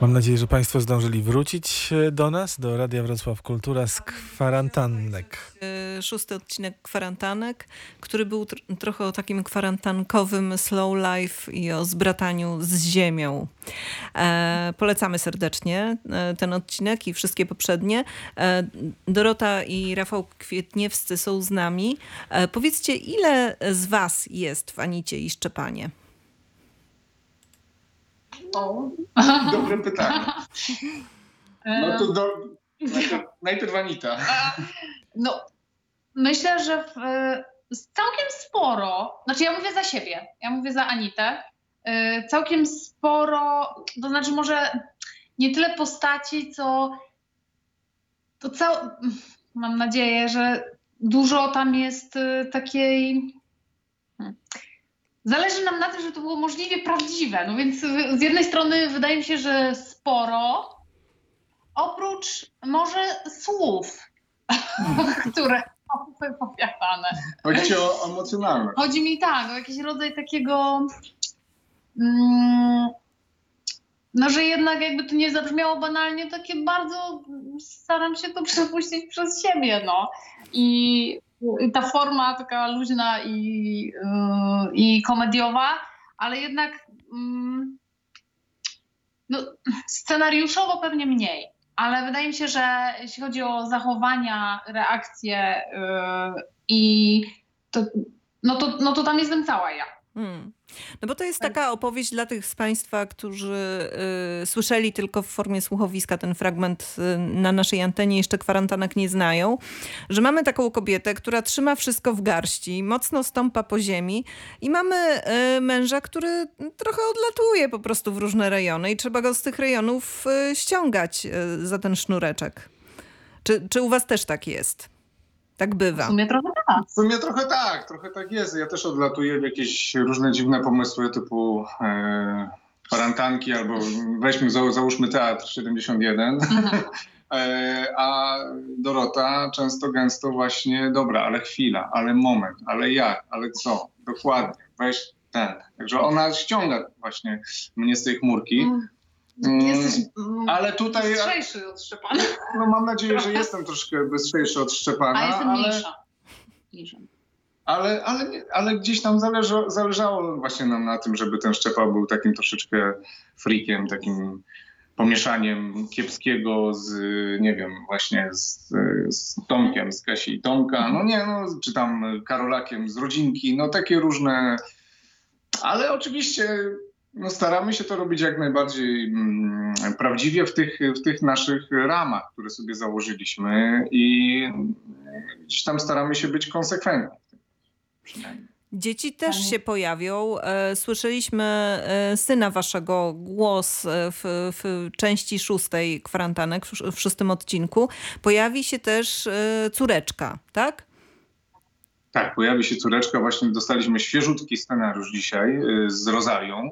Mam nadzieję, że Państwo zdążyli wrócić e, do nas, do Radia Wrocław Kultura z kwarantannek. Y, Szósty odcinek kwarantanek, który był tr- trochę o takim kwarantankowym slow life i o zbrataniu z ziemią. E, polecamy serdecznie e, ten odcinek i wszystkie poprzednie. E, Dorota i Rafał Kwietniewscy są z nami. E, powiedzcie, ile z was jest w Anicie i Szczepanie? O. Dobre pytanie. No E, to do, najpierw, najpierw Anita. No, myślę, że w, e, całkiem sporo, znaczy ja mówię za siebie, ja mówię za Anitę, e, całkiem sporo, to znaczy może nie tyle postaci, co to cał, mam nadzieję, że dużo tam jest e, takiej hmm. Zależy nam na tym, żeby to było możliwie prawdziwe. No więc z jednej strony wydaje mi się, że sporo, oprócz może słów, które są wypowiadane. Chodzi ci o emocjonalność. Chodzi mi tak, o jakiś rodzaj takiego. Mm, no, że jednak jakby to nie zabrzmiało banalnie, takie bardzo staram się to przepuścić przez siebie, no. I ta forma taka luźna i, yy, i komediowa, ale jednak mm, no, scenariuszowo pewnie mniej. Ale wydaje mi się, że jeśli chodzi o zachowania, reakcje yy, i to, no, to, no to tam jestem cała ja. Hmm. No bo to jest taka opowieść dla tych z Państwa, którzy y, słyszeli tylko w formie słuchowiska ten fragment y, na naszej antenie, jeszcze kwarantanek nie znają, że mamy taką kobietę, która trzyma wszystko w garści, mocno stąpa po ziemi i mamy y, męża, który trochę odlatuje po prostu w różne rejony i trzeba go z tych rejonów y, ściągać y, za ten sznureczek. Czy, czy u Was też tak jest? Tak W bywa. sumie trochę tak. W sumie trochę tak, trochę tak jest. Ja też odlatuję w jakieś różne dziwne pomysły typu e, kwarantanki albo weźmy, za, załóżmy Teatr 71. E, a Dorota często gęsto właśnie, dobra, ale chwila, ale moment, ale jak, ale co, dokładnie, weź ten. Także ona ściąga właśnie mnie z tej chmurki. Mm, Jesteś Ale tutaj, bystrzejszy od Szczepana. no mam nadzieję, że jestem troszkę bystrzejszy od Szczepana, A jestem ale, mniejsza. Mniejsza. ale, ale, ale gdzieś tam zależa, zależało właśnie nam na tym, żeby ten Szczepan był takim troszeczkę freakiem, takim pomieszaniem kiepskiego z, nie wiem, właśnie z, z Tomkiem, z Kasi i Tomka, no nie, no, czy tam Karolakiem z rodzinki, no takie różne, ale oczywiście no, staramy się to robić jak najbardziej mm, prawdziwie w tych, w tych naszych ramach, które sobie założyliśmy i gdzieś tam staramy się być konsekwentni. Przynajmniej. Dzieci też się pojawią. E, Słyszeliśmy e, syna waszego głos e, w, w części szóstej kwarantanek, w sz- w szóstym odcinku. Pojawi się też córeczka, tak? Tak, pojawi się córeczka. Właśnie dostaliśmy świeżutki scenariusz dzisiaj z Rozalią, y,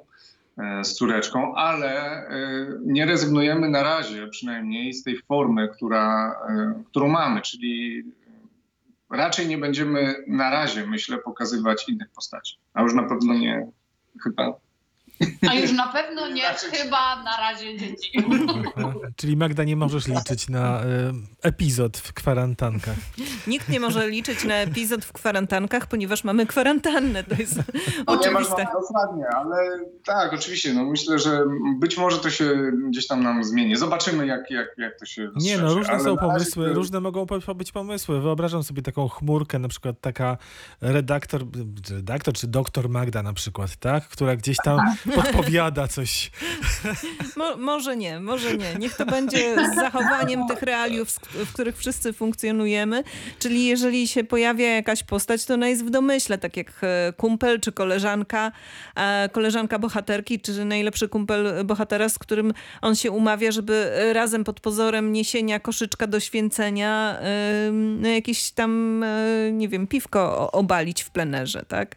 z córeczką, ale y, nie rezygnujemy na razie przynajmniej z tej formy, która, y, którą mamy, czyli raczej nie będziemy na razie, myślę, pokazywać innych postaci. A już na pewno nie chyba. A już na pewno nie, Znaczy- chyba na razie dzieci. Czyli Magda, nie możesz liczyć na e, epizod w kwarantankach. Nikt nie może liczyć na epizod w kwarantankach, ponieważ mamy kwarantannę. To jest No nie masz oczywiste. dokładnie, ale tak, oczywiście. No myślę, że być może to się gdzieś tam nam zmieni. Zobaczymy, jak, jak, jak to się Nie no, różne Ale są razie pomysły, to- różne mogą po- być pomysły. Wyobrażam sobie taką chmurkę, na przykład taka redaktor, redaktor czy doktor Magda na przykład, tak? Która gdzieś tam podpowiada coś. Mo, może nie, może nie. Niech to będzie z zachowaniem tych realiów, w których wszyscy funkcjonujemy. Czyli jeżeli się pojawia jakaś postać, to ona jest w domyśle, tak jak e, kumpel czy koleżanka, e, koleżanka bohaterki, czy najlepszy kumpel bohatera, z którym on się umawia, żeby razem pod pozorem niesienia koszyczka do święcenia jakieś tam, e, nie wiem, piwko obalić w plenerze, tak?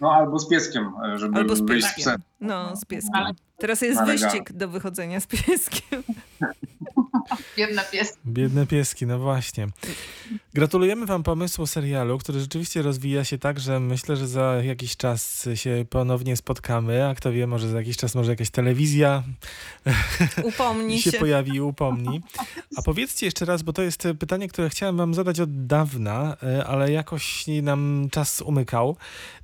No albo z pieskiem, e, żeby Albo z wyjść z psem. No, z pieskiem. Ale- Teraz jest Ale wyścig do wychodzenia z pieskiem. Biedne pies. Biedne pieski, no właśnie. Gratulujemy Wam pomysłu serialu, który rzeczywiście rozwija się tak, że myślę, że za jakiś czas się ponownie spotkamy, a kto wie, może za jakiś czas może jakaś telewizja Upomnij się się. pojawi i upomni. A powiedzcie jeszcze raz, bo to jest pytanie, które chciałem Wam zadać od dawna, e, ale jakoś nam czas umykał.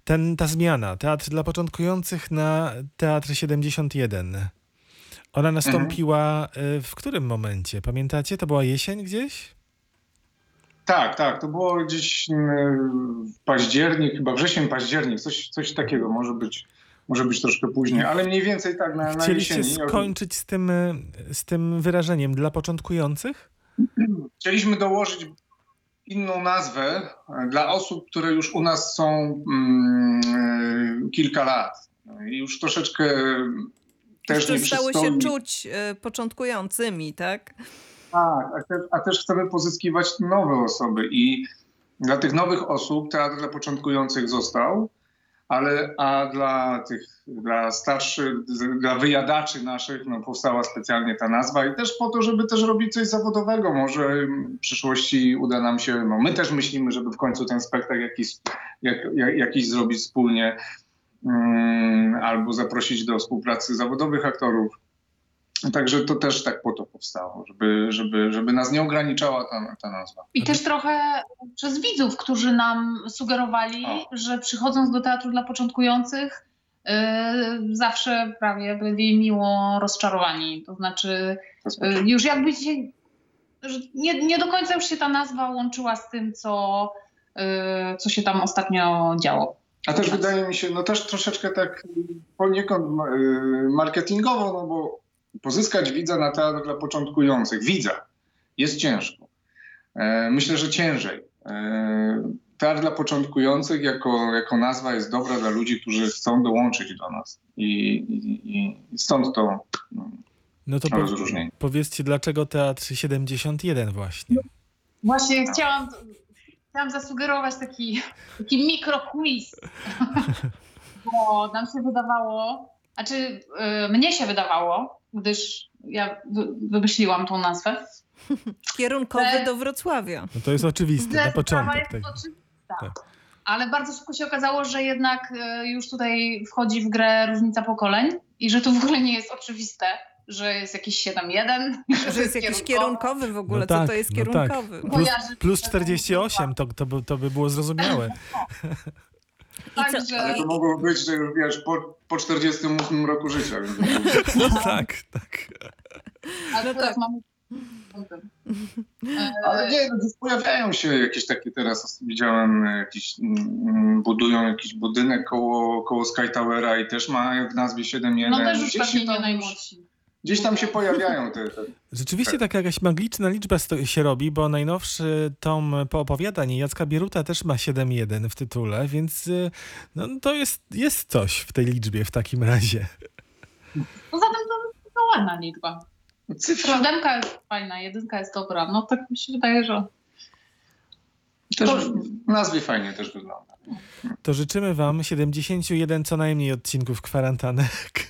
Ten, ta zmiana, teatr dla początkujących na Teatr 71. Ona nastąpiła e, w którym momencie? Pamiętacie? To była jesień gdzieś? Tak, tak, to było gdzieś mm, w październik, chyba wrzesień, październik, coś, coś takiego, może być, może być troszkę później, ale mniej więcej tak na, na Chcieliście jesieni. skończyć z tym, e, z tym wyrażeniem dla początkujących? Chcieliśmy dołożyć inną nazwę e, dla osób, które już u nas są mm, e, kilka lat. I już troszeczkę też nie Przestały się czuć początkującymi, tak? Tak, a też, a też chcemy pozyskiwać nowe osoby i dla tych nowych osób teatr dla początkujących został, ale a dla tych, dla starszych, dla wyjadaczy naszych no, powstała specjalnie ta nazwa i też po to, żeby też robić coś zawodowego. Może w przyszłości uda nam się, no my też myślimy, żeby w końcu ten spektakl jakiś, jak, jak, jakiś zrobić wspólnie mm, albo zaprosić do współpracy zawodowych aktorów. Także to też tak po to powstało, żeby, żeby, żeby nas nie ograniczała ta, ta nazwa. I też trochę przez widzów, którzy nam sugerowali, O. że przychodząc do teatru dla początkujących, yy, zawsze prawie byli miło rozczarowani. To znaczy, yy, już jakby się, nie, nie do końca już się ta nazwa łączyła z tym, co, yy, co się tam ostatnio działo. A też wydaje mi się, no też troszeczkę tak poniekąd y, marketingowo, no bo pozyskać widza na teatr dla początkujących, widza, jest ciężko. E, Myślę, że ciężej. E, Teatr dla początkujących jako, jako nazwa jest dobra dla ludzi, którzy chcą dołączyć do nas. I, i, i stąd to no, No to po, rozróżnienie. powiedzcie, dlaczego Teatr 71 właśnie? Właśnie chciałam, chciałam zasugerować taki, taki mikroquiz, bo nam się wydawało, znaczy yy, mnie się wydawało, gdyż ja wy, wymyśliłam tą nazwę, Kierunkowy do Wrocławia. No to jest oczywiste, że na początek. jest Tak. oczywista. Tak. Ale bardzo szybko się okazało, że jednak y, już tutaj wchodzi w grę różnica pokoleń i że to w ogóle nie jest oczywiste, że jest jakiś 7-1. Że jest jakiś kierunkowy w ogóle. No Co tak, to jest no tak. kierunkowy? Plus, plus 48, to, to, by, to by było zrozumiałe. I co- Także Ale to mogło być, że już wiesz, po, po 48 roku życia. więc- No tak, tak. ale no teraz tak. mamy... Ale nie, no, gdzieś pojawiają się jakieś takie teraz, widziałem, jakiś, mm, budują jakiś budynek koło, koło Sky Towera i też ma w nazwie 7.1. No też już pewnie się nie najmłodsi. Gdzieś tam się pojawiają te, te Rzeczywiście taka jakaś magiczna liczba się robi, bo najnowszy tom poopowiadań Jacka Bieruta też ma 7.1 w tytule, więc y, no, to jest, jest coś w tej liczbie w takim razie. Poza tym to, to ładna liczba. cyfry. Siódemka jest fajna, jedynka jest dobra. No tak mi się wydaje, że... Też w nazwie fajnie też wygląda. To życzymy wam 71 co najmniej odcinków kwarantanek.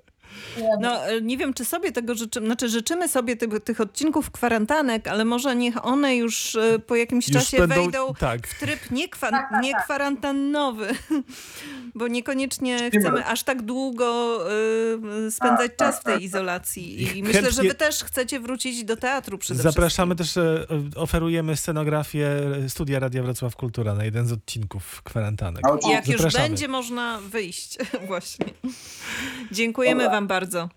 No, e, nie wiem, czy sobie tego życzymy, znaczy życzymy sobie tych, tych odcinków kwarantanek, ale może niech one już e, po jakimś Już czasie będą- wejdą tak. w tryb nie, kwa, Tak, tak, nie tak. kwarantannowy, bo niekoniecznie Nie chcemy aż tak długo y, spędzać czas w tej izolacji. I myślę, że wy też chcecie wrócić do teatru przede Zapraszamy też, oferujemy scenografię Studia Radia Wrocław Kultura na jeden z odcinków kwarantanek. Jak już będzie można wyjść właśnie. Dziękujemy Dobra. Bardzo.